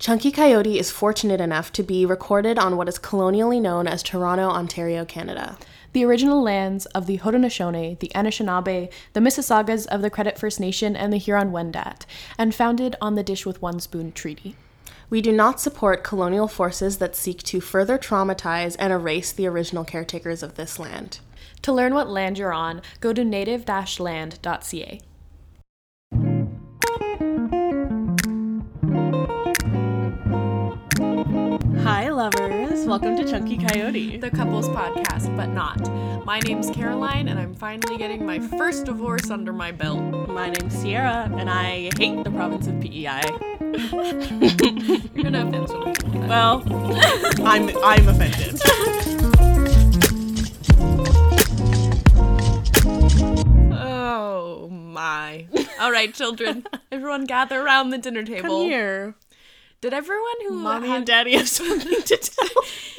Chunky Coyote is fortunate enough to be recorded on what is colonially known as Toronto, Ontario, Canada. The original lands of the Haudenosaunee, the Anishinaabe, the Mississaugas of the Credit First Nation, and the Huron Wendat, and founded on the Dish with One Spoon Treaty. We do not support colonial forces that seek to further traumatize and erase the original caretakers of this land. To learn what land you're on, go to native-land.ca. Hi, lovers. Welcome to Chunky Coyote. The couples podcast, but not. My name's Caroline, and I'm finally getting my first divorce under my belt. My name's Sierra, and I hate the province of PEI. You're gonna offend some people. Well, I'm I'm offended. Oh my. All right, children. Everyone gather around the dinner table. Come here. Did everyone who Mommy had- and Daddy have something to tell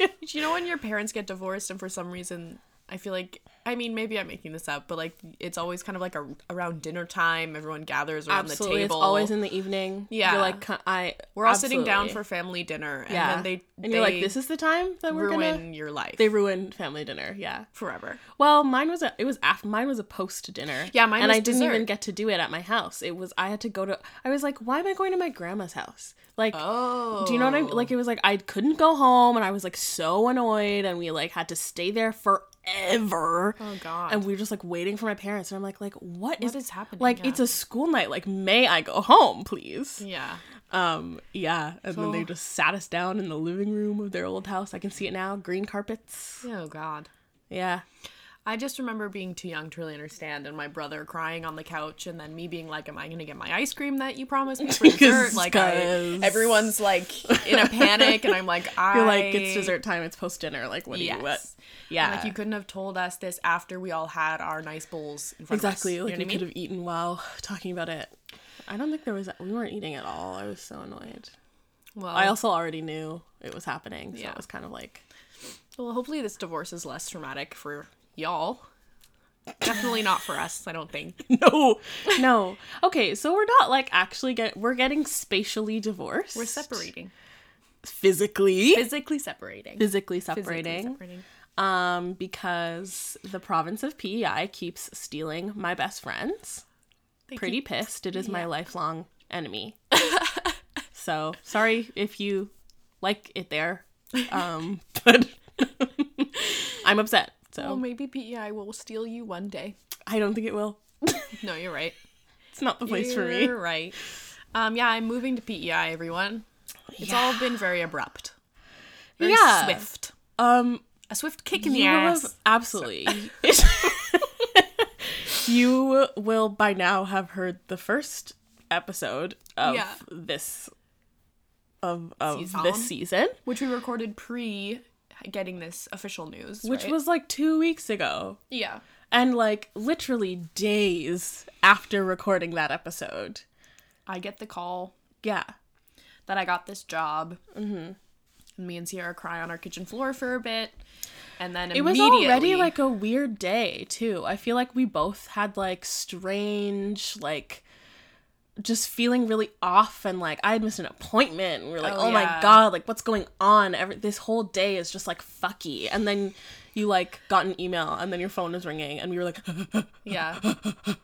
you. Do you know when your parents get divorced and for some reason I feel like I mean maybe I'm making this up, but like it's always kind of like a, around dinner time, everyone gathers around Absolutely, the table. it's always in the evening. Yeah. you're like I. We're all sitting down for family dinner, and yeah, then they and you're like, this is the time that we're ruin gonna. Ruin your life. They ruin family dinner. Yeah. forever. Well, mine was a it was after mine was a post dinner. Yeah, mine and I didn't even get to do it at my house. It was I had to go to. I was like, why am I going to my grandma's house? Like, Oh, do you know what I mean? Like, it was like I couldn't go home, and I was like so annoyed, and we like had to stay there forever. Oh god. And we were just like waiting for my parents, and I'm like, like what is What is happening? Like, Yeah. it's a school night. Like, may I go home, please? yeah. Um, yeah. And then they just sat us down in the living room of their old house. I can see it now. Green carpets. Oh god. Yeah. I just remember being too young to really understand, and my brother crying on the couch, and then me being like, "Am I gonna get my ice cream that you promised me for dessert?" Like, I, everyone's like in a panic, and I'm like, "I." You're like, it's dessert time. It's post dinner. Like, what do Yes. you what? Yeah. Like you couldn't have told us this after we all had our nice bowls in front exactly. of us. Like you we know what I could have eaten while talking about it. I don't think there was. We weren't eating at all. I was so annoyed. Well, I also already knew it was happening, so Yeah. it was kind of like, well, hopefully this divorce is less traumatic for y'all. Definitely not for us. I don't think. no, no. Okay, so we're not like actually get. We're getting spatially divorced. We're separating, physically. physically separating, physically Physically separating. separating. Um, because the province of PEI keeps stealing my best friends. They Pretty keep- pissed. It is my lifelong enemy. so sorry if you like it there. Um, but I'm upset. So Well, maybe PEI will steal you one day. I don't think it will. No, you're right. It's not the place for me. You're right. Um, yeah, I'm moving to PEI. Everyone, it's all been very abrupt. Very Yeah. swift. Um, A swift kick in the ass. have- absolutely. you will by now have heard the first episode of Yeah. this of of Season. this season, which we recorded pre getting this official news, which right? was like two weeks ago, yeah. and like literally days after recording that episode. I get the call Yeah, that I got this job. Mm-hmm. And me and Sierra cry on our kitchen floor for a bit, and then it was already like a weird day too. I feel like we both had like strange like just feeling really off and like I had missed an appointment. And we are like, Oh, oh, my god, like what's going on? Every this whole day is just like fucky. And then you like got an email and then your phone was ringing and we were like, yeah,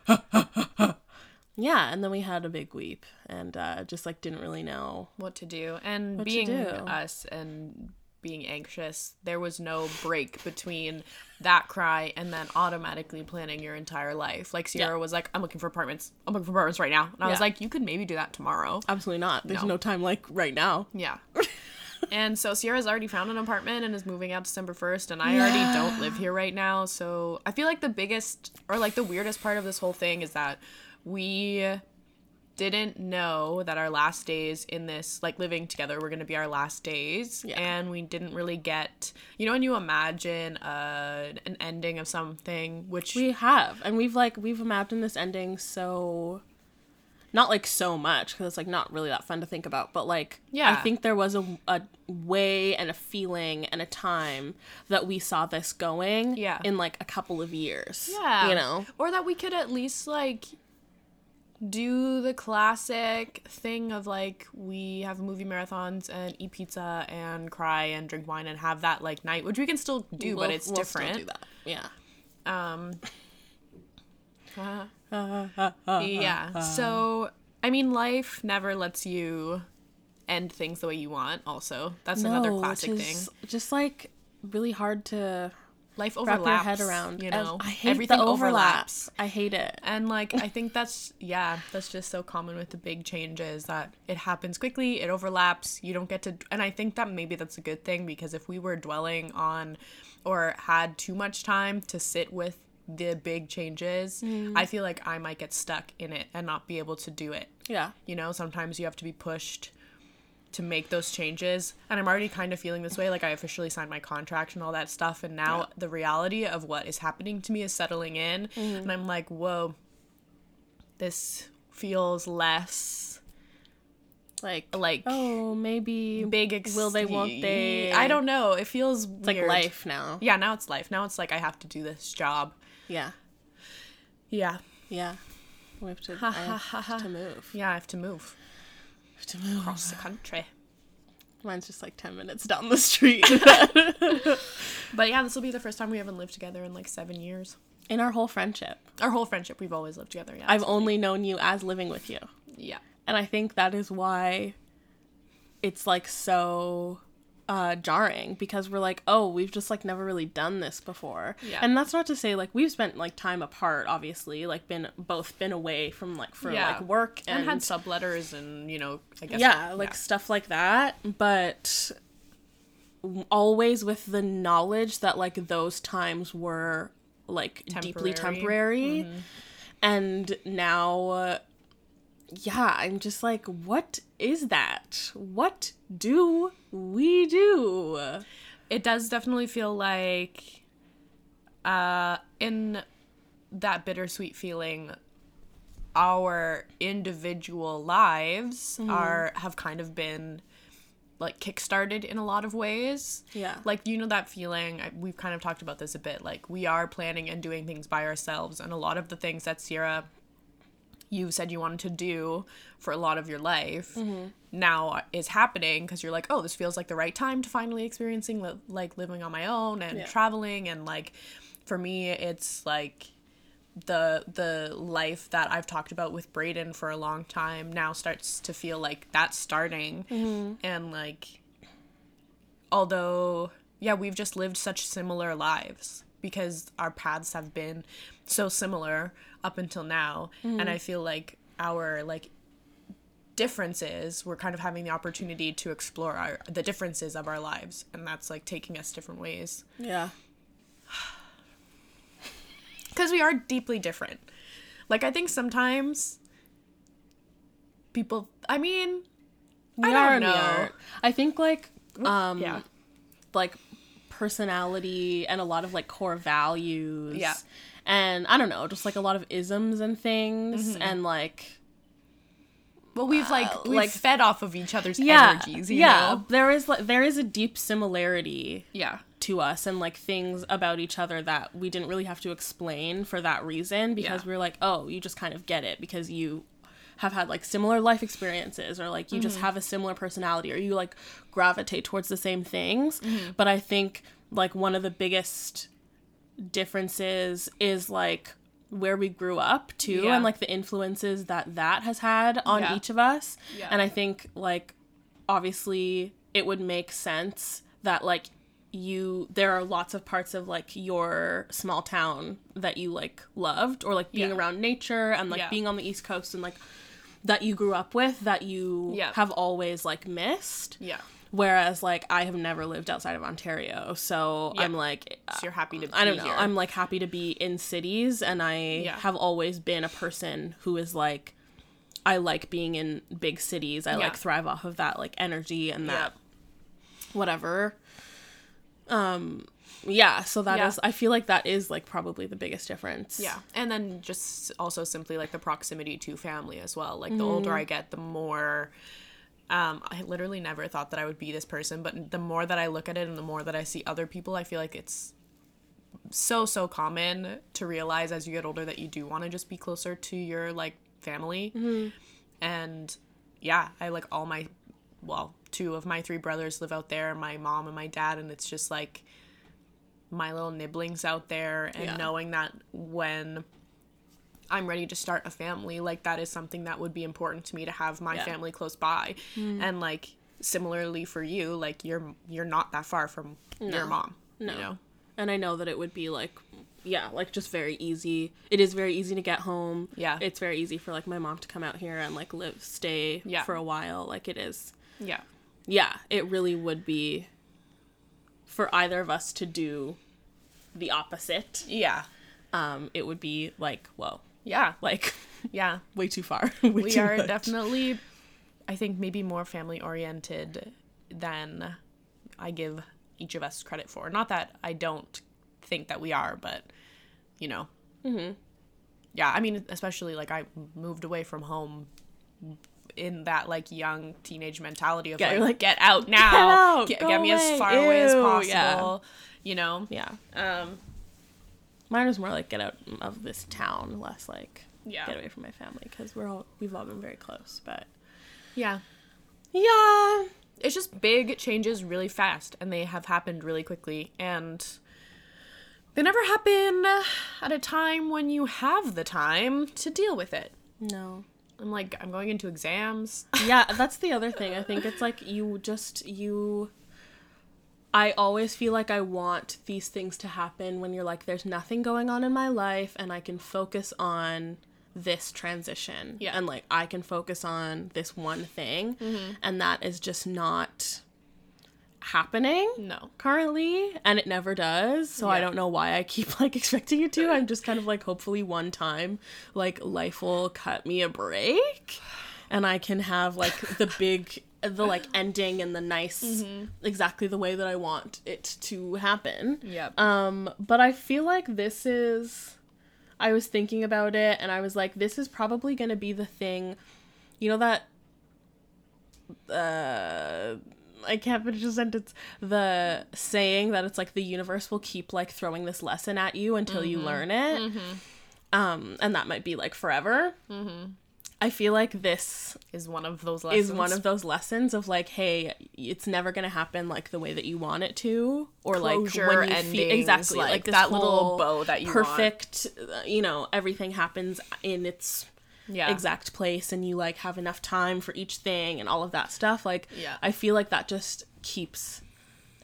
yeah. And then we had a big weep and uh, just like didn't really know. what to do, and What being do. us and being anxious, there was no break between that cry and then automatically planning your entire life. Like Sierra Yeah. was like, "I'm looking for apartments. I'm looking for apartments right now," and I was like, "You could maybe do that tomorrow." Absolutely not. There's No. no, time like right now. Yeah. and so Sierra's already found an apartment and is moving out December 1st and I already don't live here right now. So I feel like the biggest or like the weirdest part of this whole thing is that we didn't know that our last days in this like living together were going to be our last days Yeah. and we didn't really get you know when you imagine uh, an ending of something which We have, and we've like we've imagined this ending so, not like so much because it's like not really that fun to think about, but like Yeah. I think there was a a way and a feeling and a time that we saw this going, Yeah. in like a couple of years, yeah you know, or that we could at least like do the classic thing of like we have movie marathons and eat pizza and cry and drink wine and have that like night, which we can still do, but We'll- it's we'll still different. do that. Yeah. Um, yeah. So, I mean, life never lets you end things the way you want. Also, that's another classic thing. Just like really hard to Life wrap your head around. You know, I hate everything the overlaps. overlaps. I hate it. And like I think that's yeah, that's just so common with the big changes that it happens quickly, it overlaps, you don't get to and I think that maybe that's a good thing because if we were dwelling on or had too much time to sit with the big changes, mm-hmm. I feel like I might get stuck in it and not be able to do it. Yeah. You know, sometimes you have to be pushed to make those changes. And I'm already kind of feeling this way. Like, I officially signed my contract and all that stuff. And now Yeah. the reality of what is happening to me is settling in. Mm-hmm. And I'm like, whoa, this feels less Like like oh maybe big. Ex- will they won't they I don't know. It feels like life now. Yeah, now it's life. Now it's like I have to do this job. Yeah. Yeah. Yeah. We have to, Ha, I ha, have ha, ha. to move. Yeah, I have to move have to move. Across the country. Mine's just like 10 minutes down the street. But yeah, this will be the first time we haven't lived together in like seven years. In our whole friendship, Our whole friendship, we've always lived together. Yeah, I've only known you as living with you. yeah. And I think that is why it's like so uh jarring because we're like, "Oh, we've just like never really done this before." Yeah. And that's not to say like we've spent like time apart obviously, like been both been away from like for Yeah. like work and, and, had subletters and you know I guess yeah, like stuff like that, but always with the knowledge that like those times were like deeply Temporary. temporary. And now uh, yeah, I'm just like what is that? What do we do? it does definitely feel like uh in that bittersweet feeling our individual lives are have kind of been like kickstarted in a lot of ways Yeah. like you know that feeling I, we've kind of talked about this a bit like we are planning and doing things by ourselves and a lot of the things that sierra you said you wanted to do for a lot of your life mm-hmm. now is happening because you're like oh this feels like the right time to finally experiencing li- like living on my own and Yeah. traveling and like for me it's like the the life that I've talked about with Braden for a long time now starts to feel like that's starting. Mm-hmm. And like although yeah we've just lived such similar lives because our paths have been so similar up until now and I feel like our like differences we're kind of having the opportunity to explore our the differences of our lives and that's like taking us different ways Yeah. because we are deeply different. Like I think sometimes people. I mean, We I are don't know. I think like um yeah, like personality and a lot of like core values. Yeah. And I don't know, just like a lot of isms and things Mm-hmm. and like well, we've like Uh, we've like- fed off of each other's yeah, energies. You yeah. know? There is like there is a deep similarity yeah, to us and like things about each other that we didn't really have to explain for that reason because Yeah. we were like, oh, you just kind of get it because you have had like similar life experiences or like you Mm-hmm. just have a similar personality or you like gravitate towards the same things. Mm-hmm. But I think like one of the biggest differences is like where we grew up too Yeah. and like the influences that that has had on Yeah. each of us. Yeah. And I think like obviously it would make sense that like you there are lots of parts of like your small town that you like loved or like being Yeah. around nature and like Yeah. being on the east coast and like that you grew up with that you Yeah. have always like missed yeah. whereas like I have never lived outside of Ontario so Yeah. I'm like So you're happy to. Be I don't know. Here. I'm like happy to be in cities, and I Yeah. have always been a person who is like, I like being in big cities. I Yeah. like thrive off of that like energy and that whatever. Um, yeah. So that is. Yeah. I feel like that is like probably the biggest difference. Yeah. And then just also simply like the proximity to family as well. Like the older I get, the more um I literally never thought that I would be this person, but the more that I look at it and the more that I see other people, I feel like it's so so common to realize as you get older that you do want to just be closer to your like family. And yeah, I like all my, well, two of my three brothers live out there, my mom and my dad, and it's just like my little nibblings out there and Yeah. knowing that when I'm ready to start a family, like that is something that would be important to me to have my Yeah. family close by. Hmm. And like similarly for you, like you're you're not that far from your mom. No. You know? And I know that it would be like, yeah, like just very easy. It is very easy to get home. Yeah. It's very easy for like my mom to come out here and like live, stay Yeah. for a while. Like it is. Yeah. Yeah, it really would be for either of us to do the opposite. Yeah. Um, it would be like, whoa, Yeah. like Yeah. way too far. way we too are much. definitely i think maybe more family oriented than i give each of us credit for not that i don't think that we are but you know mm-hmm. yeah i mean especially like i moved away from home in that like young teenage mentality of Yeah, like, get out now out, get, get me as far away as possible yeah. you know Yeah. um Mine was more like get out of this town, less like Yeah. get away from my family because we're all we've all been very close. But yeah yeah, it's just big changes really fast and they have happened really quickly and they never happen at a time when you have the time to deal with it no, i'm like i'm going into exams yeah, that's the other thing. I think it's like you just you I always feel like I want these things to happen when you're like there's nothing going on in my life and I can focus on this transition. Yeah. And like I can focus on this one thing mm-hmm. and that is just not happening no. currently and it never does so i don't know why i keep like expecting it to. I'm just kind of like hopefully one time like life will cut me a break and i can have like the big the like ending and the nice exactly the way that i want it to happen. Yep. Um but i feel like this is i was thinking about it and i was like this is probably going to be the thing you know that uh I can't finish a sentence. The saying that it's like the universe will keep like throwing this lesson at you until you learn it. Um, and that might be like forever. I feel like this is one of those lessons is one of those lessons of like, hey, it's never gonna happen like the way that you want it to, or Closure, like when you endings, feel exactly like like, that little bow that you want. perfect. uh, You know, everything happens in its yeah exact place and you like have enough time for each thing and all of that stuff like Yeah. i feel like that just keeps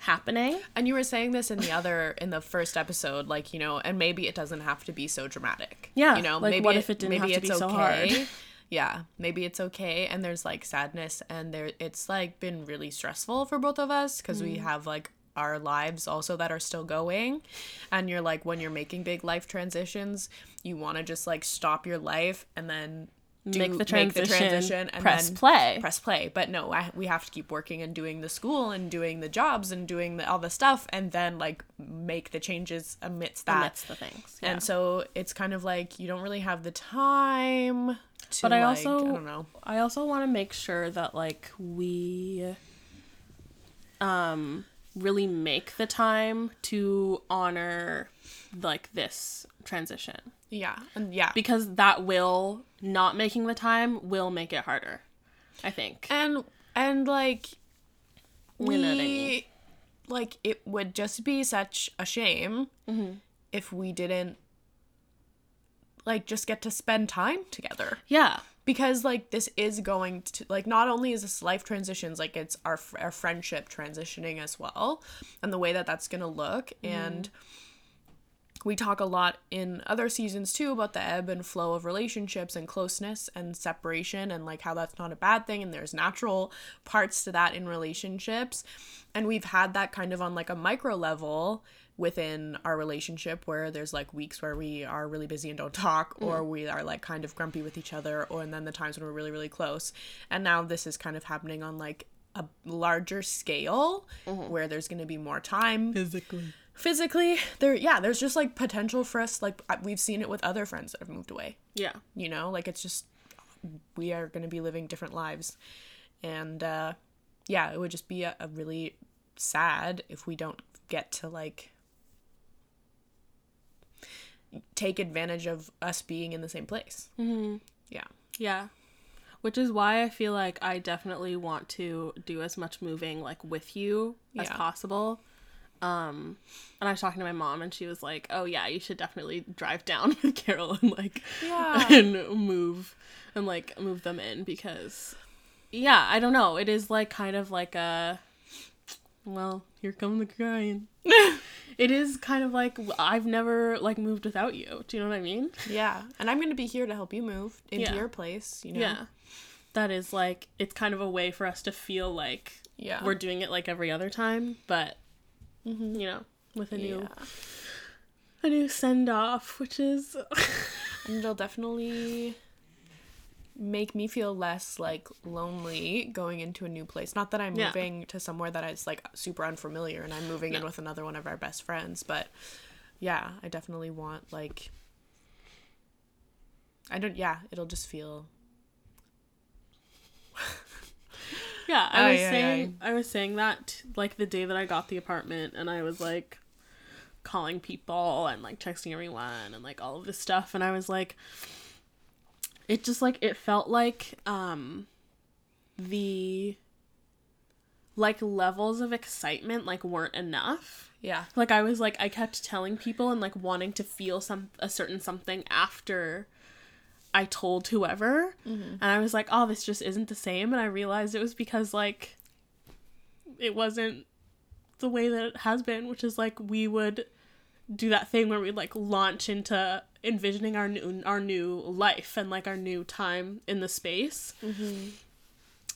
happening and you were saying this in the other in the first episode like you know and maybe it doesn't have to be so dramatic Yeah, you know like, maybe what if it didn't have to be so hard? yeah maybe it's okay and there's like sadness and there it's like been really stressful for both of us because we Mm. have like our lives also that are still going and you're like when you're making big life transitions you want to just like stop your life and then do, Make the transition, and press then play. press play but no I, we have to keep working and doing the school and doing the jobs and doing the, all the stuff and then like make the changes amidst that that's the things yeah. and so it's kind of like you don't really have the time to But I like, also- I don't know. i also want to make sure that like we um really make the time to honor like this transition Yeah. And yeah. because that will not making the time will make it harder i think and and like we You know I mean. like it would just be such a shame Mm-hmm. if we didn't like just get to spend time together yeah because like this is going to like not only is this life transitions like it's our our friendship transitioning as well and the way that that's going to look mm-hmm. and we talk a lot in other seasons too about the ebb and flow of relationships and closeness and separation and like how that's not a bad thing and there's natural parts to that in relationships. And we've had that kind of on like a micro level within our relationship where there's like weeks where we are really busy and don't talk or we are like kind of grumpy with each other or and then the times when we're really really close. And now this is kind of happening on like a larger scale where there's going to be more time physically. physically there yeah there's just like potential for us like we've seen it with other friends that have moved away. Yeah. You know like it's just we are going to be living different lives. And uh yeah it would just be a, a really sad if we don't get to like take advantage of us being in the same place mm-hmm. yeah Yeah. Which is why I feel like I definitely want to do as much moving like with you as Yeah. possible. Um and I was talking to my mom and she was like, "Oh yeah, you should definitely drive down with Carol and like Yeah. and move and like move them in because yeah, I don't know. It is like kind of like a well, here come the crying. it is kind of like I've never like moved without you. Do you know what I mean? Yeah. And I'm going to be here to help you move into Yeah. your place, you know? Yeah. That is like it's kind of a way for us to feel like Yeah. we're doing it like every other time, but mm-hmm. you know, with a new yeah. a new send off, which is And it'll definitely make me feel less like lonely going into a new place. Not that I'm Yeah. moving to somewhere that is like super unfamiliar and I'm moving in with another one of our best friends, but yeah, I definitely want like I don't yeah, it'll just feel Yeah, I Ay, was ay, saying I was saying that like the day that I got the apartment and I was like calling people and like texting everyone and like all of this stuff and I was like it just like it felt like um the like levels of excitement like weren't enough. yeah. Like I was like I kept telling people and like wanting to feel some a certain something after I told whoever. And I was like, "Oh, this just isn't the same." And I realized it was because like it wasn't the way that it has been, which is like we would do that thing where we like launch into envisioning our new our new life and like our new time in the space.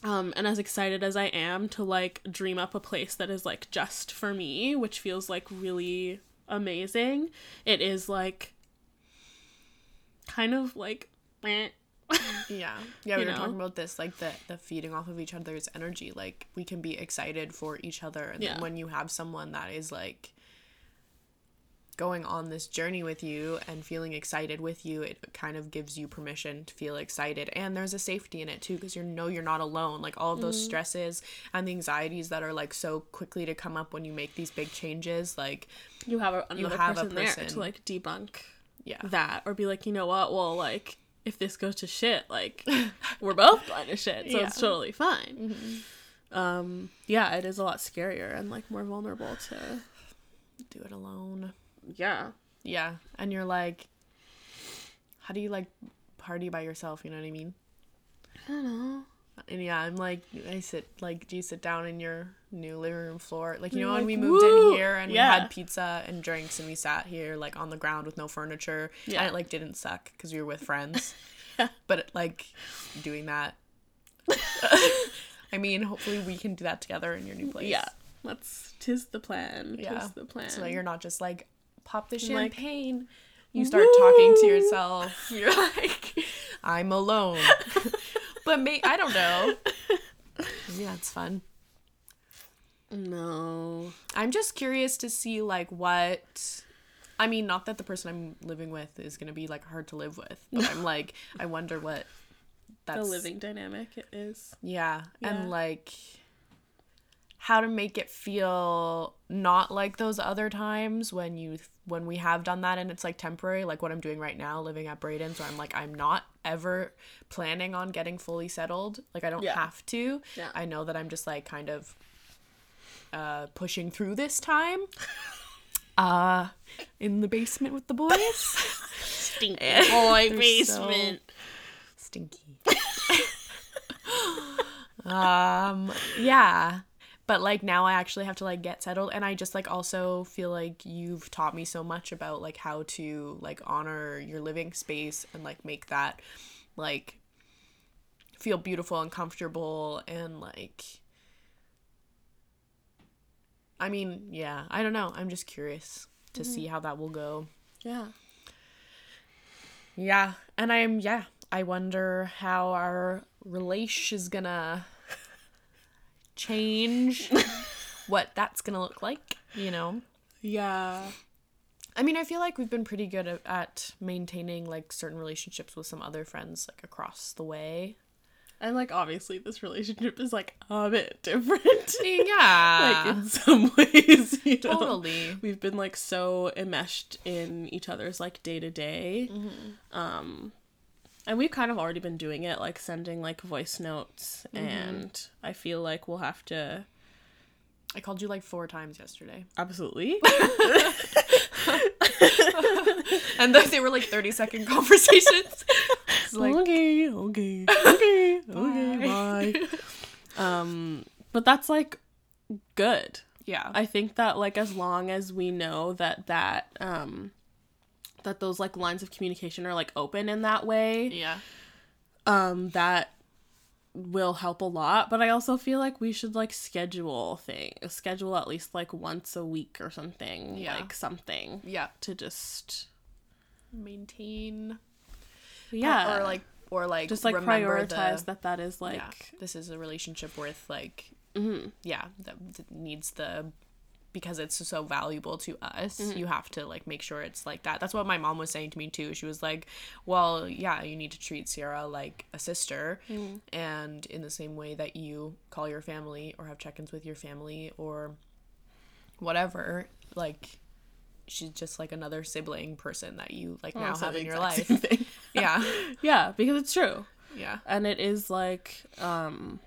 Um, and as excited as I am to like dream up a place that is like just for me, which feels like really amazing, it is like kind of like. Yeah. Yeah, we You were know? talking about this, like the the feeding off of each other's energy. Like we can be excited for each other and Yeah. then when you have someone that is like going on this journey with you and feeling excited with you, it kind of gives you permission to feel excited. And there's a safety in it too because you know you're not alone. Like all of those stresses and the anxieties that are like so quickly to come up when you make these big changes, like you have a, another have a person, there to like debunk yeah. that or be like, you know what? Well, like if this goes to shit, like we're both going to shit, so it's totally fine. Um, yeah, it is a lot scarier and like more vulnerable to Do it alone. Yeah, Yeah. And you're like how do you like party by yourself, you know what I mean? I don't know. And yeah, I'm like, I sit like, do you sit down in your new living room floor? Like, you know, when we moved "Woo!" in here and Yeah. we had pizza and drinks and we sat here like on the ground with no furniture. Yeah. And it like didn't suck because we were with friends. Yeah. But like doing that, I mean, hopefully we can do that together in your new place. Yeah, that's tis the plan. Yeah. tis the plan. So that you're not just like, pop the Like, champagne. you start talking to yourself. You're like, I'm alone. but me, I don't know. Maybe that's fun. no. I'm just curious to see like what I mean, not that the person I'm living with is gonna be like hard to live with, but I'm like I wonder what that's the living dynamic it is. Yeah. Yeah. And like how to make it feel not like those other times when you when we have done that and it's like temporary like what I'm doing right now living at Braden's where I'm like I'm not ever planning on getting fully settled like I don't Yeah. have to Yeah. I know that I'm just like kind of uh pushing through this time uh in the basement with the boys Stinky boy so- basement. stinky. um, yeah. But like now I actually have to like get settled and I just like also feel like you've taught me so much about like how to like honor your living space and like make that like feel beautiful and comfortable and like I mean, yeah, I don't know. I'm just curious to see mm-hmm. how that will go. Yeah. Yeah, and I'm yeah. I wonder how our relation is gonna change. what that's gonna look like, you know. Yeah. I mean, I feel like we've been pretty good at, at maintaining like certain relationships with some other friends like across the way. And like obviously this relationship is like a bit different. Yeah, like in some ways, you know. totally. We've been like so enmeshed in each other's like day to day. Um And we've kind of already been doing it, like sending like voice notes, and I feel like we'll have to I called you like four times yesterday. absolutely. And they they were like 30 second conversations. It's like, okay, okay, okay, okay, bye. um, but that's like good. yeah. I think that like as long as we know that that um that those like lines of communication are like open in that way, yeah. um that will help a lot, but I also feel like we should like schedule thing, schedule at least like once a week or something, Yeah. like something Yeah. to just Maintain. yeah, Or like, or like, just like remember prioritize the, that that is like yeah, this is a relationship worth like, mhm. yeah, that, that needs the because it's so valuable to us Mm-hmm. you have to like make sure it's like that that's what my mom was saying to me too she was like well yeah you need to treat sierra like a sister Mm-hmm. and in the same way that you call your family or have check-ins with your family or whatever like she's just like another sibling person that you like now Also have in your life yeah yeah, because it's true. yeah and it is like um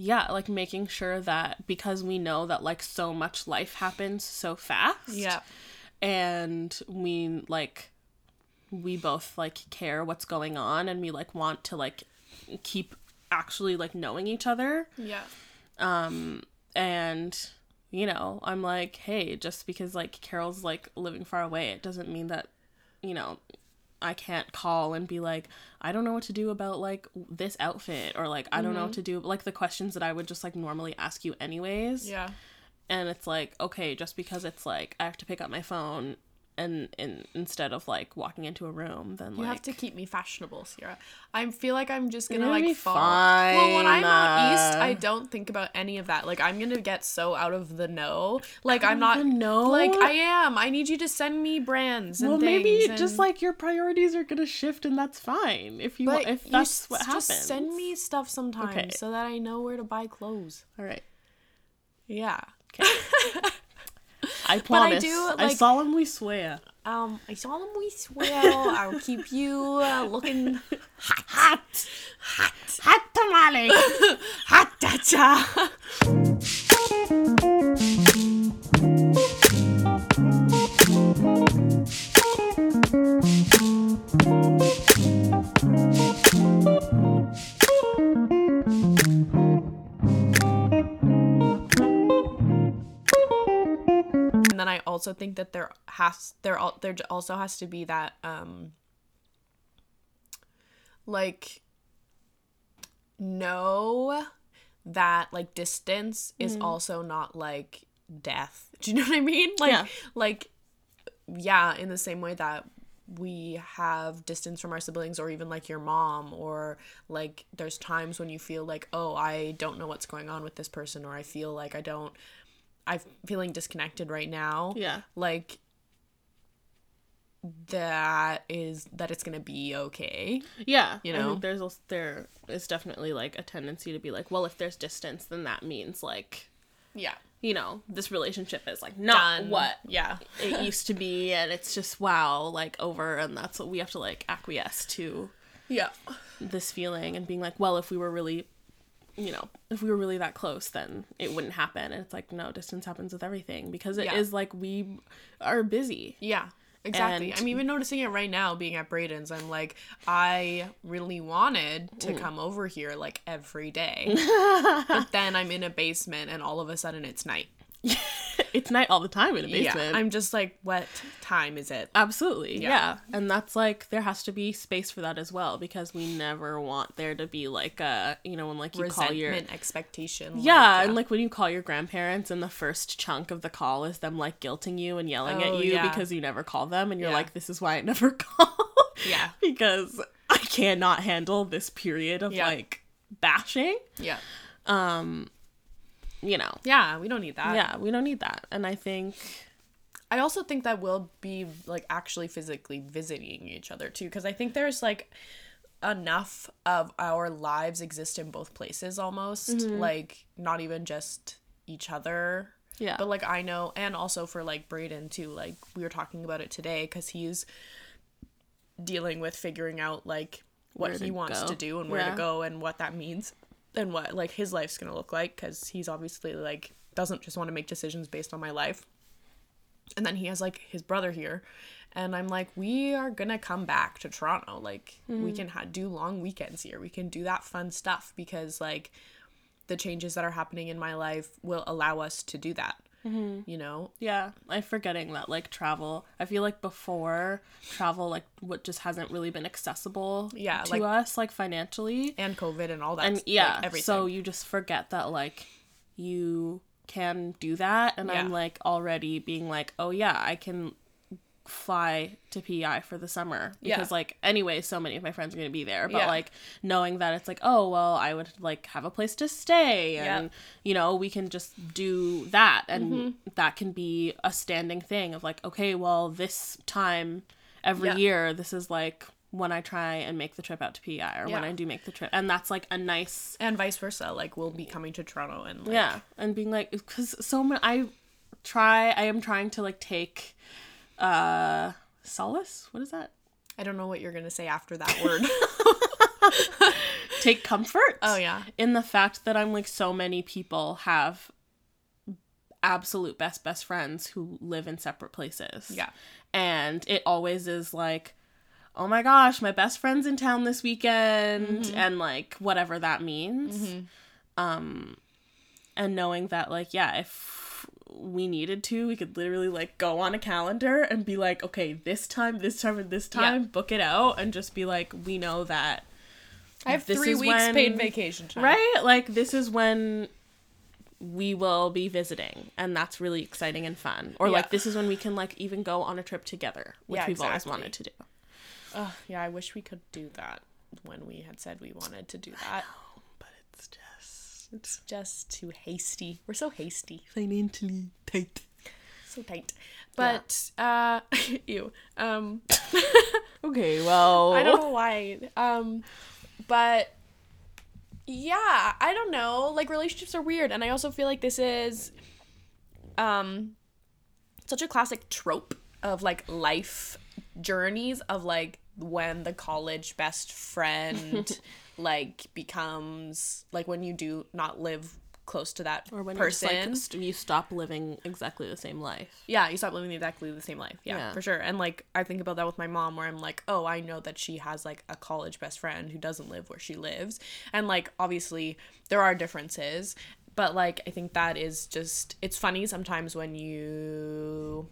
yeah like making sure that because we know that like so much life happens so fast yeah. and we like we both like care what's going on and we like want to like keep actually like knowing each other. Yeah. Um and you know i'm like hey just because like carol's like living far away it doesn't mean that you know i can't call and be like i don't know what to do about like this outfit or like i don't know what mm-hmm. to do like the questions that i would just like normally ask you anyways. Yeah. And it's like okay just because it's like i have to pick up my phone and, and instead of like walking into a room then You have to keep me fashionable, Sierra. I feel like I'm just gonna gonna like fall. Well, when I'm out east, I uh, don't think about any of that. Like I'm gonna get so out of the know. Like I'm not know? Like I am. I need you to send me brands and well maybe and- just like your priorities are gonna shift and that's fine if you But if you that's s- what happens Just send me stuff sometimes Okay. so that I know where to buy clothes. all right Yeah. I I promise. I, do, like- solemnly swear. Um, I solemnly swear I'll keep you uh, looking Hot, hot, hot hot tamale. hot. Dacha. and then I also think that there has there al- there also has to be that um like know that like distance is also not like death. Do you know what I mean? Like Yeah. like yeah, in the same way that we have distance from our siblings or even like your mom or like there's times when you feel like oh I don't know what's going on with this person or I feel like I don't I'm feeling disconnected right now Yeah. like that is that it's gonna be okay Yeah. You know? there's also, there is definitely like a tendency to be like, well, if there's distance, then that means like, yeah you know, this relationship is like not Done. what yeah it used to be, and it's just wow, like over, and that's what we have to like acquiesce to yeah this feeling and being like, well, if we were really, you know, if we were really that close, then it wouldn't happen. And it's like, no, distance happens with everything because it is Yeah. like we are busy. yeah exactly And- i'm even noticing it right now being at braden's i'm like i really wanted to mm. come over here like every day but then i'm in a basement and all of a sudden it's night It's night all the time in a basement. yeah i'm just like what time is it Absolutely, Yeah. yeah. And that's like there has to be space for that as well because we never want there to be like a you know when like you call your expectation yeah, like, and like when you call your grandparents and the first chunk of the call is them like guilting you and yelling Oh, at you yeah. because you never call them and you're Yeah. like this is why I never call. Yeah. because I cannot handle this period of Yeah. like bashing. yeah um, You know. yeah we don't need that Yeah, we don't need that. And I think I also think that we'll be like actually physically visiting each other too because I think there's like enough of our lives exist in both places almost mm-hmm. like not even just each other Yeah. but like I know and also for like Braden too like we were talking about it today cuz he's dealing with figuring out like what Where he wants go. to do and where Yeah. to go and what that means and what like his life's gonna look like because he's obviously like doesn't just want to make decisions based on my life. And then he has like his brother here and i'm like we are gonna come back to toronto. Like we mm-hmm. can ha- do long weekends here. We can do that fun stuff because like the changes that are happening in my life will allow us to do that Mm-hmm. you know Yeah, I'm forgetting that like travel. I feel like before travel, like what just hasn't really been accessible. Yeah, to like- us like financially. and covid and all that and yeah everything so you just forget that like you can do that and i'm like already being like oh yeah i can fly to pi for the summer Yeah. because like anyway so many of my friends are going to be there but Yeah. like knowing that it's like oh well i would like have a place to stay and Yeah. you know we can just do that and Mm-hmm. that can be a standing thing of like okay well this time every Yeah. year this is like when i try and make the trip out to pi or when i do make the trip and that's like a nice and vice versa like we'll be coming to toronto and like, yeah and being like because so many i try i am trying to like take uh solace? What is that? I don't know what you're gonna say after that word. Take comfort oh yeah. in the fact that i'm like so many people have absolute best best friends who live in separate places. Yeah. and it always is like oh my gosh my best friend's in town this weekend and like whatever that means. Um and knowing that like yeah if we needed to we could literally like go on a calendar and be like okay this time this time and this time book it out and just be like we know that i have This three is weeks when- paid vacation time. Right? Like this is when we will be visiting and that's really exciting and fun. Or Yeah. like this is when we can like even go on a trip together which Yeah, we've always wanted to do. Ugh, yeah i wish we could do that when we had said we wanted to do that. But it's just it's just too hasty. We're so hasty. Financially tight. So tight. But uh ew um okay well. I don't know why. Um, but yeah, I don't know. Like relationships are weird, and I also feel like this is um such a classic trope of like life journeys of like when the college best friend like becomes like when you do not live close to that or when person like, you stop living exactly the same life yeah, you stop living exactly the same life. Yeah, Yeah. for sure. And like I think about that with my mom where I'm like, "Oh, I know that she has like a college best friend who doesn't live where she lives." And like obviously there are differences, but like I think that is just it's funny sometimes when you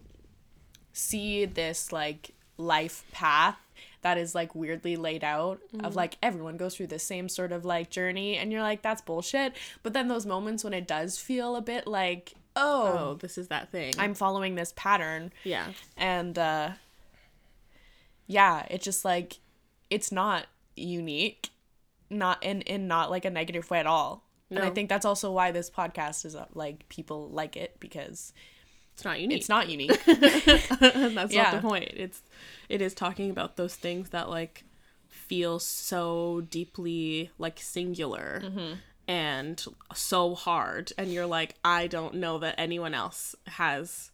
see this like life path that is like weirdly laid out of like everyone goes through the same sort of like journey and you're like that's bullshit. But then those moments when it does feel a bit like oh, oh this is that thing. I'm following this pattern. Yeah. And uh yeah, it's just like it's not unique, not in in not like a negative way at all. And I think that's also why this podcast is uh, like people like it because it's not unique it's not unique. that's not the point it's it is talking about those things that like feel so deeply like singular Mm-hmm. and so hard and you're like i don't know that anyone else has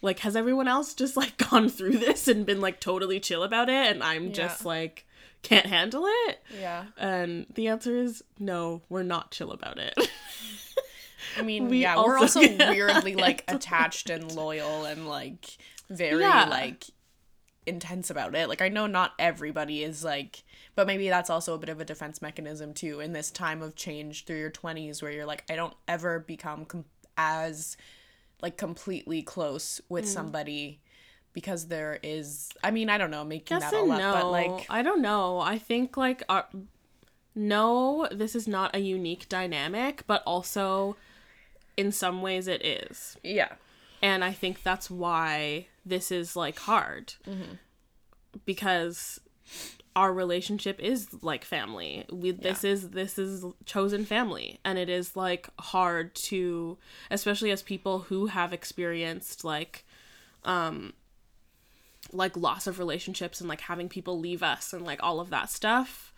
like has everyone else just like gone through this and been like totally chill about it and i'm just like can't handle it yeah. and the answer is no we're not chill about it I mean, We yeah, we're also also weirdly like attached and loyal and like very Yeah. like intense about it. Like I know not everybody is like but maybe that's also a bit of a defense mechanism too in this time of change through your 20s where you're like I don't ever become com- as like completely close Mm. with somebody because there is I mean, I don't know, making Yes that all and up, but like I don't know. I think like our, no, this is not a unique dynamic, but also in some ways it is. yeah. And I think that's why this is like hard. Mm-hmm. Because our relationship is like family. We this is this is chosen family and it is like hard to especially as people who have experienced like um like loss of relationships and like having people leave us and like all of that stuff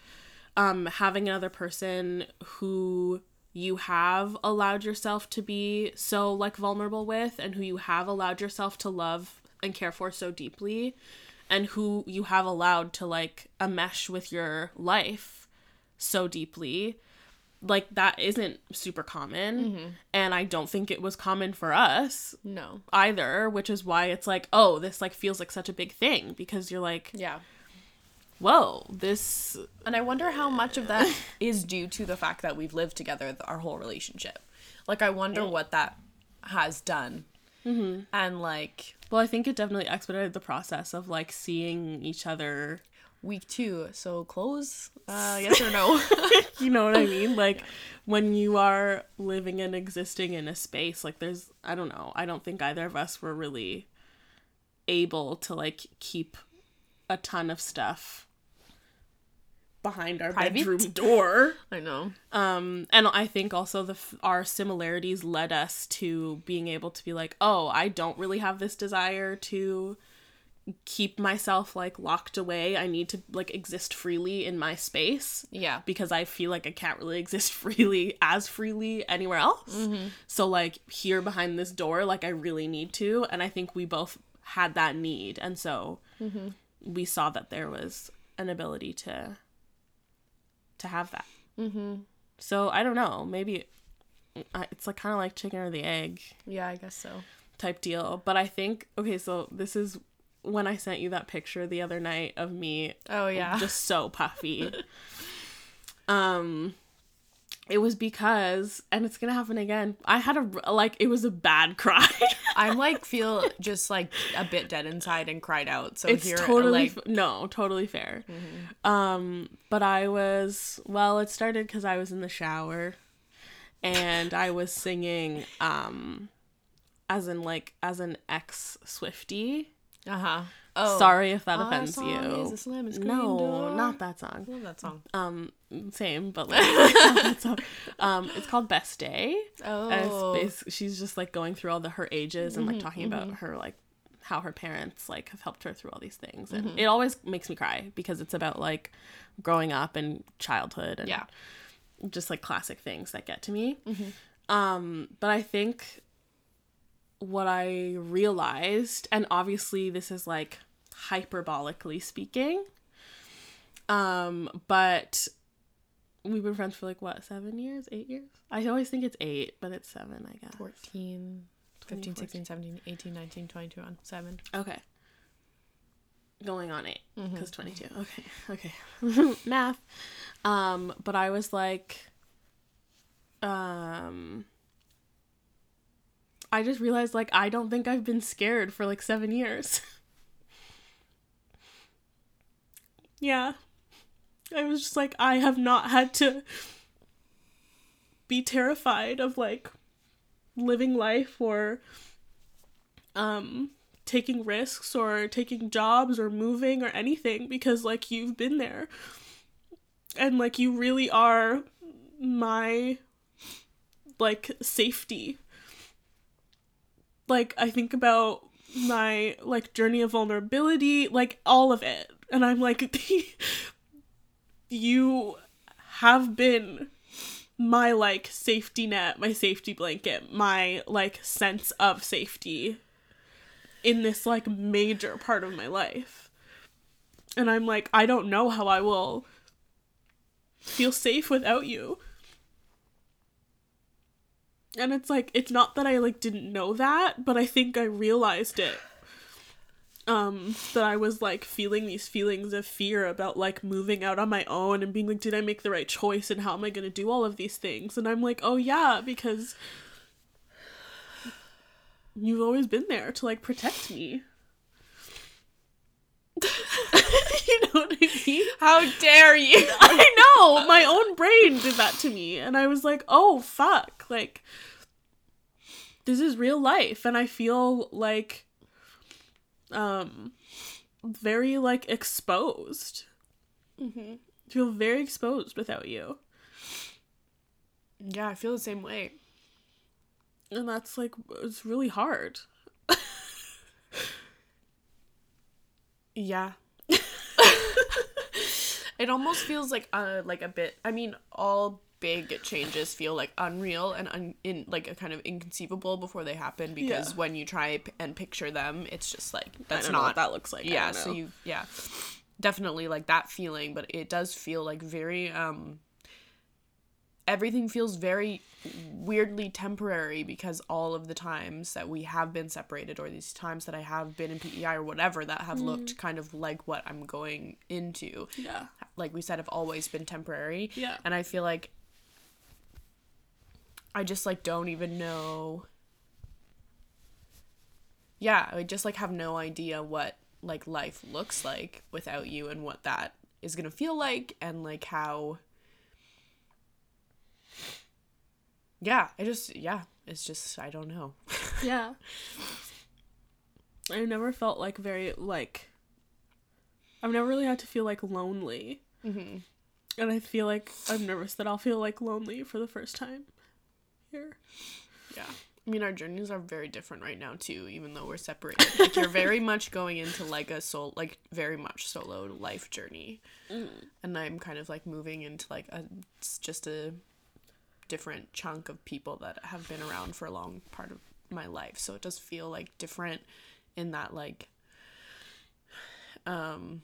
um having another person who you have allowed yourself to be so like vulnerable with and who you have allowed yourself to love and care for so deeply and who you have allowed to like a mesh with your life so deeply like that isn't super common mm-hmm. and i don't think it was common for us No. either which is why it's like oh this like feels like such a big thing because you're like Yeah. Whoa this And I wonder how much of that is due to the fact that we've lived together th- our whole relationship. Like, I wonder what that has done. Mm-hmm. And like, well i think it definitely expedited the process of like seeing each other week two, so close? Uh, yes or no? you know what I mean? Like when you are living and existing in a space, like there's I don't know, I don't think either of us were really able to like keep a ton of stuff behind our Private? bedroom door. I know. Um and I think also the our similarities led us to being able to be like, "Oh, I don't really have this desire to keep myself like locked away. I need to like exist freely in my space." Yeah. because I feel like I can't really exist freely as freely anywhere else. So like here behind this door, like I really need to, and I think we both had that need, and so we saw that there was an ability to to have that. Mm-hmm. So I don't know, maybe it's like kind of like chicken or the egg Yeah, I guess so. type deal. But I think okay, so this is when I sent you that picture the other night of me Oh, yeah. just so puffy. um it was because and it's gonna happen again i had a like it was a bad cry. I'm like, feel just like a bit dead inside and cried out. So it's here, totally like, no totally fair. Um but i was well it started because i was in the shower and i was singing um as in like as an ex Swiftie uh huh. Oh. sorry if that I offends you is a slim no door. not that song I love that song. um same but like it's, a- um it's called best day Oh. and it's she's just like going through all the her ages and like talking about her like how her parents like have helped her through all these things and it always makes me cry because it's about like growing up and childhood and Yeah. just like classic things that get to me um but i think what i realized and obviously this is like hyperbolically speaking um but we've been friends for like what seven years? Eight years? I always think it's eight but it's seven i guess. 14, 15, 16, 17, 18, 19, 20, 21, 7. okay. Going on 8 Mm-hmm. because 22 okay okay. Math. Um but i was like um i just realized like i don't think i've been scared for like seven years. Yeah. I was just like i have not had to be terrified of like living life or um taking risks or taking jobs or moving or anything because like you've been there. And like you really are my like safety like i think about my like journey of vulnerability like all of it and i'm like you have been my like safety net my safety blanket my like sense of safety in this like major part of my life. And I'm like, I don't know how I will feel safe without you. And it's like it's not that I like didn't know that, but I think I realized it. Um that I was like feeling these feelings of fear about like moving out on my own and being like did I make the right choice and how am I going to do all of these things? And I'm like, "Oh yeah, because you've always been there to like protect me. you know what I mean? How dare you? I know. My own brain did that to me. And I was like, oh, fuck. Like, this is real life. And I feel like, um, very like exposed. mm-hmm. feel very exposed without you. Yeah, I feel the same way. And that's like, it's really hard. Yeah. It almost feels like uh like a bit I mean all big changes feel like unreal and un- in like a kind of inconceivable before they happen because Yeah. when you try p- and picture them, it's just like that's know what that looks like. Yeah, so you yeah, definitely like that feeling, but it does feel like very um. Everything feels very weirdly temporary because all of the times that we have been separated or these times that I have been in PEI or whatever that have Mm. looked kind of like what I'm going into Yeah. like we said have always been temporary Yeah. and i feel like i just like don't even know yeah i just like have no idea what like life looks like without you and what that is gonna feel like and like how yeah i just yeah it's just i don't know Yeah. I never felt like very like I've never really had to feel like lonely. mm-hmm. And I feel like I'm nervous that I'll feel like lonely for the first time here. Yeah. I mean, our journeys are very different right now too, even though we're separated. Like you're very much going into like a soul, like very much solo life journey, and I'm kind of like moving into like a it's just a different chunk of people that have been around for a long part of my life. So it does feel like different in that like, um,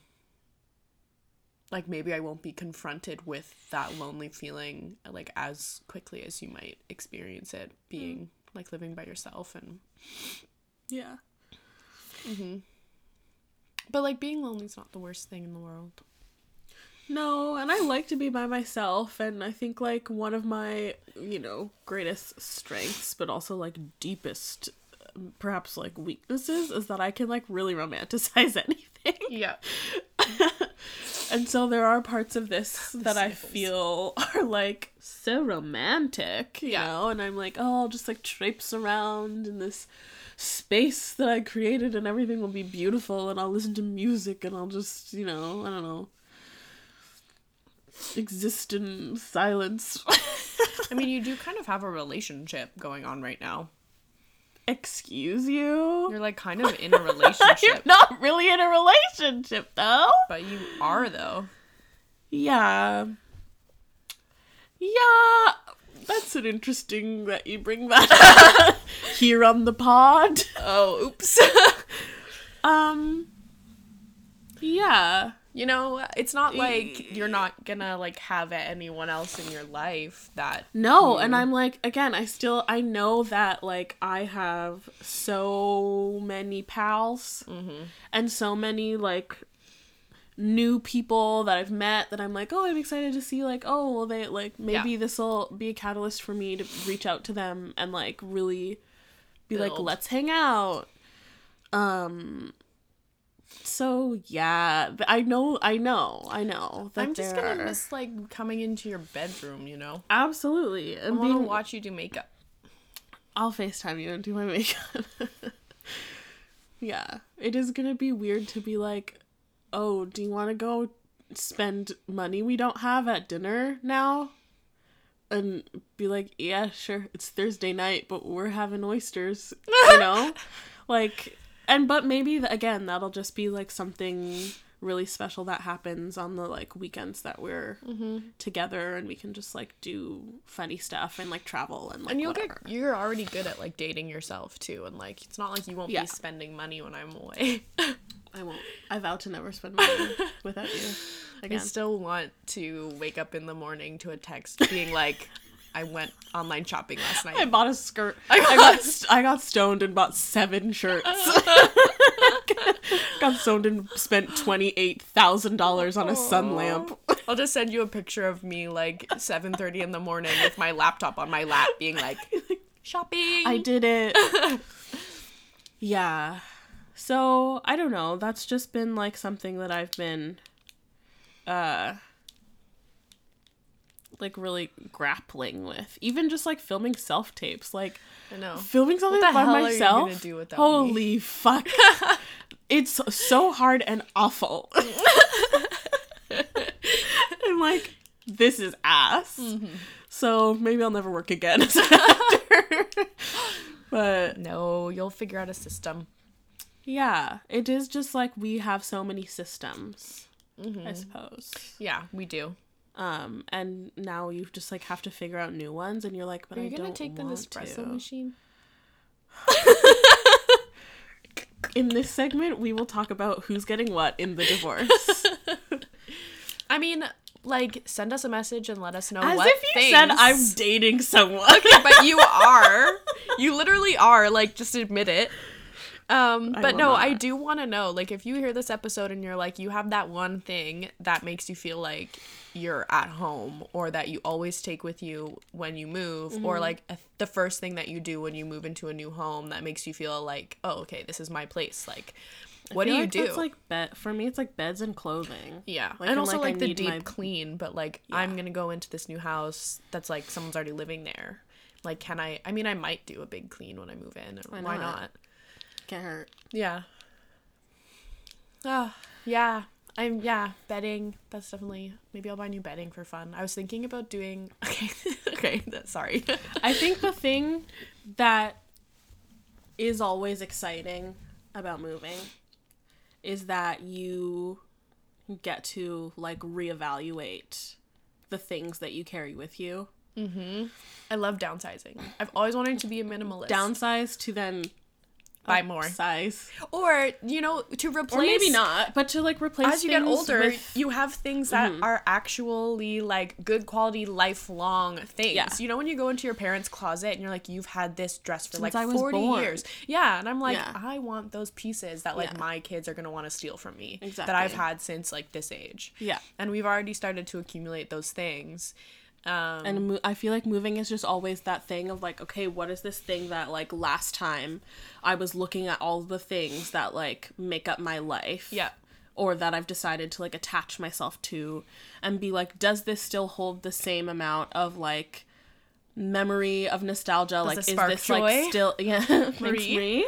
like maybe I won't be confronted with that lonely feeling like as quickly as you might experience it being like living by yourself and Yeah. Mhm. but like being lonely is not the worst thing in the world. No, and I like to be by myself and I think like one of my, you know, greatest strengths but also like deepest um, perhaps like weaknesses is that I can like really romanticize anything. Yeah. And so there are parts of this that I feel are like so romantic, you Yeah. know, and I'm like, oh, I'll just like traipse around in this space that I created and everything will be beautiful and I'll listen to music and I'll just, you know, I don't know, exist in silence. I mean, you do kind of have a relationship going on right now. Excuse you? You're like kind of in a relationship, not really in a relationship though. but you are though. Yeah. Yeah. That's an interesting that you bring that up here on the pod. Oh, oops. Um Yeah. You know, it's not like you're not gonna like have anyone else in your life that No, and I'm like again, I still I know that like I have so many pals and so many like new people that I've met that I'm like, oh, I'm excited to see like, oh, well they like maybe Yeah. this will be a catalyst for me to reach out to them and like really be like, let's hang out. Um so yeah, I know I know, I know I'm just gonna are- miss like coming into your bedroom, you know. absolutely I and want to being watch you do makeup. I'll FaceTime you and do my makeup. yeah. It is gonna be weird to be like, oh, do you wanna go spend money we don't have at dinner now? And be like, yeah, sure, it's Thursday night, but we're having oysters. You know? like and but maybe again that'll just be like something really special that happens on the like weekends that we're mm-hmm. together and we can just like do funny stuff and like travel and like And you'll whatever. get you're already good at like dating yourself too, and like it's not like you won't Yeah. be spending money when I'm away. I won't. I vow to never spend money without you. I Again. still want to wake up in the morning to a text being like, "I went online shopping last night." I bought a skirt. I got st- I got stoned and bought seven shirts. got stoned and spent twenty eight thousand dollars on a sun lamp. I'll just send you a picture of me like 7:30 in the morning with my laptop on my lap, being like, "Shopping." I did it. yeah. So I don't know. That's just been like something that I've been, uh, like really grappling with. Even just like filming self tapes, like. I know. filming something by hell are you myself. do me? Holy fuck! it's so hard and awful. I'm like, this is ass. Mm-hmm. So maybe I'll never work again. as an actor. but No, you'll figure out a system. yeah, it is just like we have so many systems. Mm-hmm. I suppose. Yeah, we do. Um, and now you just like have to figure out new ones, and you're like, but Are I you gonna don't take the Nespresso to. machine? In this segment, we will talk about who's getting what in the divorce. I mean, like, send us a message and let us know As what if you things. said I'm dating someone. but you are. You literally are. Like, just admit it. Um, but will no, I do want to know. Like, if you hear this episode and you're like, you have that one thing that makes you feel like you're at home, or that you always take with you when you move, Mm-hmm. or like a, the first thing that you do when you move into a new home that makes you feel like, oh, okay, this is my place. Like, what do you like do? That's like bed for me. It's like beds and clothing. Yeah, Like, and also like, like, the deep my- clean. But like, I'm gonna go into this new house that's like someone's already living there. Like, can I? I mean, I might do a big clean when I move in. Why, not? not? Can't hurt. Yeah. Ah, yeah. I'm yeah bedding. That's definitely maybe I'll buy new bedding for fun. I was thinking about doing. Okay, okay. That, sorry. I think the thing that is always exciting about moving is that you get to like reevaluate the things that you carry with you. Mm-hmm. I love downsizing. I've always wanted to be a minimalist. Downsize to then buy more, size. or you know, to replace. Or maybe not, but to like replace as you get older, with- you have things that mm-hmm. are actually like good quality, lifelong things. Yeah. You know, when you go into your parents' closet and you're like, you've had this dress for like 40 born. years. Yeah. And I'm like, Yeah. I want those pieces that like Yeah. my kids are going to want to steal from me exactly. that I've had since like this age. yeah. And we've already started to accumulate those things. Um, And mo- I feel like moving is just always that thing of like, okay, what is this thing that like last time I was looking at all the things that like make up my life. Yeah. Or that I've decided to like attach myself to and be like, does this still hold the same amount of like memory of nostalgia? like is this joy? like still yeah thanks Marie? Marie.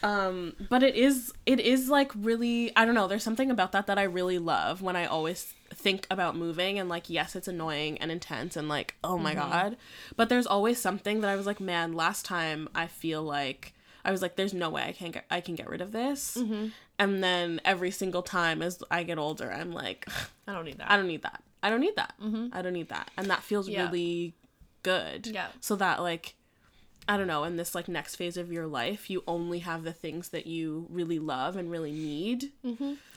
Um, but it is it is like really I don't know, there's something about that that I really love when I always think about moving and like yes, it's annoying and intense and like oh my mm-hmm. god. But there's always something that I was like, man, last time I feel like I was like there's no way I can get I can get rid of this. Mm-hmm. And then every single time as I get older, I'm like I don't need that. I don't need that. I don't need that. Mm-hmm. I don't need that. And that feels Yeah. really good. Yeah. So that like I don't know, in this like next phase of your life, you only have the things that you really love and really need.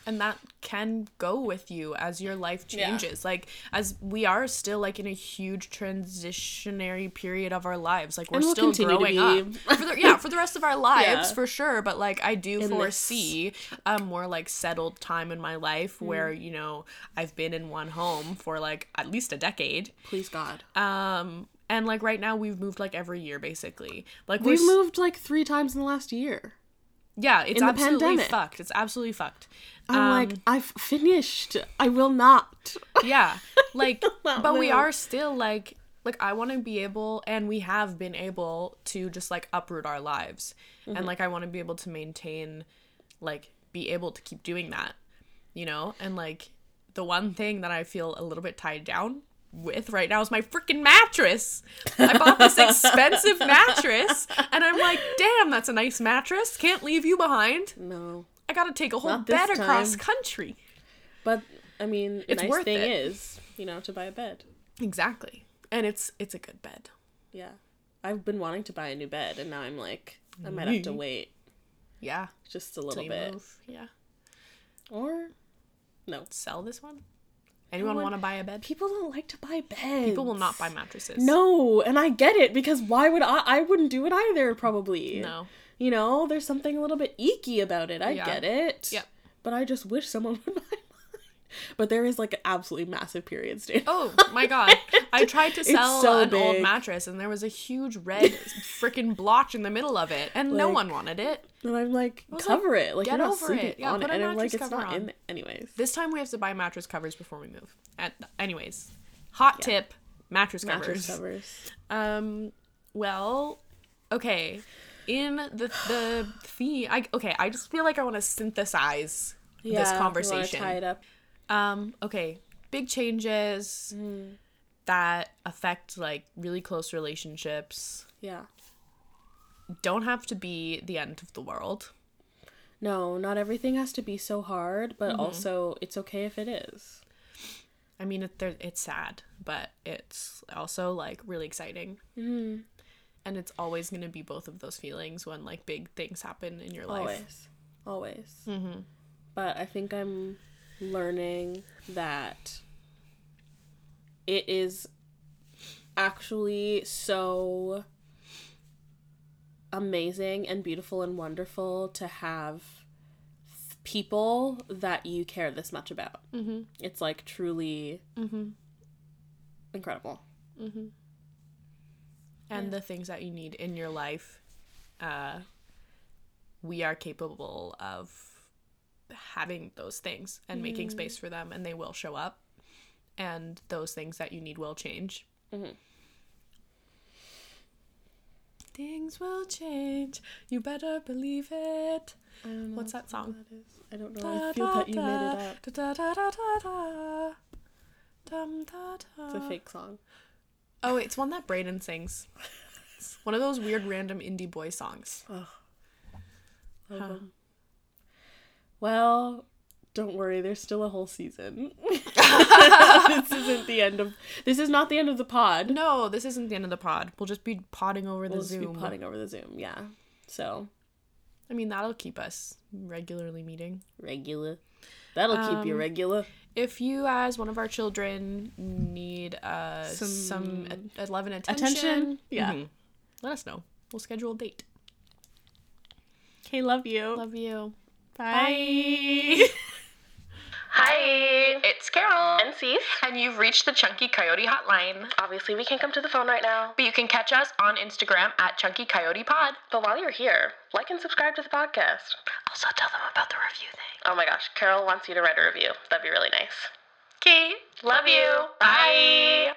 and that can go with you as your life Yeah. changes like as we are still like in a huge transitionary period of our lives like we're we'll still growing up for the, yeah for the rest of our lives Yeah. for sure but like i do this. foresee a more like settled time in my life Mm. where you know i've been in one home for like at least a decade Please God. um and like right now we've moved like every year basically like We've moved like three times in the last year. yeah it's in the absolutely pandemic. fucked it's absolutely fucked I'm Um, like, I've finished. I will not. yeah like but we are still like like i want to be able and we have been able to just like uproot our lives Mm-hmm. and like i want to be able to maintain like be able to keep doing that you know and like the one thing that i feel a little bit tied down with right now is my freaking mattress. I bought this expensive mattress and I'm like, damn, that's a nice mattress. Can't leave you behind. No. I gotta take a whole bed across country. But I mean, the It's nice worth thing it. is, you know, to buy a bed. Exactly. And it's it's a good bed. Yeah. I've been wanting to buy a new bed and now I'm like, I might have to wait Yeah. just a little bit. move. Yeah. Or no. Sell this one? Anyone want to buy a bed? People don't like to buy beds. People will not buy mattresses. No, and I get it because why would I? I wouldn't do it either. Probably. No. You know, there's something a little bit icky about it. I Yeah. get it. Yep. But I just wish someone would buy. But there is like an absolutely massive period stage. Oh my god. I tried to sell so an old mattress and there was a huge red freaking blotch in the middle of it and no one wanted it. And I'm like, cover it. Like get you're over it. Yeah, put it. a And I'm like, mattress it's cover not on. in. Anyways. This time we have to buy mattress covers before we move. At anyways, hot tip, mattress covers. Mattress covers. Um, well, okay. In the the theme, I okay. I just feel like I want to synthesize Yeah, this conversation. tie it up. Um, okay, big changes Mm. that affect like really close relationships Yeah. don't have to be the end of the world. No, not everything has to be so hard, but Mm-hmm. also it's okay if it is. I mean, it, it's sad, but it's also like really exciting. Mm-hmm. And it's always going to be both of those feelings when like big things happen in your life. Always. Always. Mm-hmm. But I think I'm learning that it is actually so amazing and beautiful and wonderful to have people that you care this much about. Mm-hmm. It's like truly Mm-hmm. incredible. Mm-hmm. And the things that you need in your life, uh, we are capable of having those things and making space for them, and they will show up. And those things that you need will change. Mhm. Things will change. You better believe it. I don't know What's that song? That is. I don't know. I feel that you made it up. Da, da, da, da, da. Dum, da, da. It's a fake song. Oh, it's one that Brayden sings. One of those weird random indie boy songs. Love Huh. 'em. Well, don't worry. There's still a whole season. this isn't the end of. This is not the end of the pod. No, this isn't the end of the pod. We'll just be potting over the We'll just be Zoom. potting over the Zoom. Yeah. So I mean, that'll keep us regularly meeting. regular. That'll keep you Um, regular. If you, as one of our children, need uh, some, Some a- eleven attention, attention? Yeah. mhm, let us know. We'll schedule a date. Okay, love you. Love you. Bye. Hi, it's Carol. And Cease. And you've reached the Chunky Coyote hotline. Obviously, we can't come to the phone right now. But you can catch us on Instagram at Chunky Coyote Pod. But while you're here, like and subscribe to the podcast. Also, tell them about the review thing. Oh my gosh, Carol wants you to write a review. That'd be really nice. Okay, love you. Bye.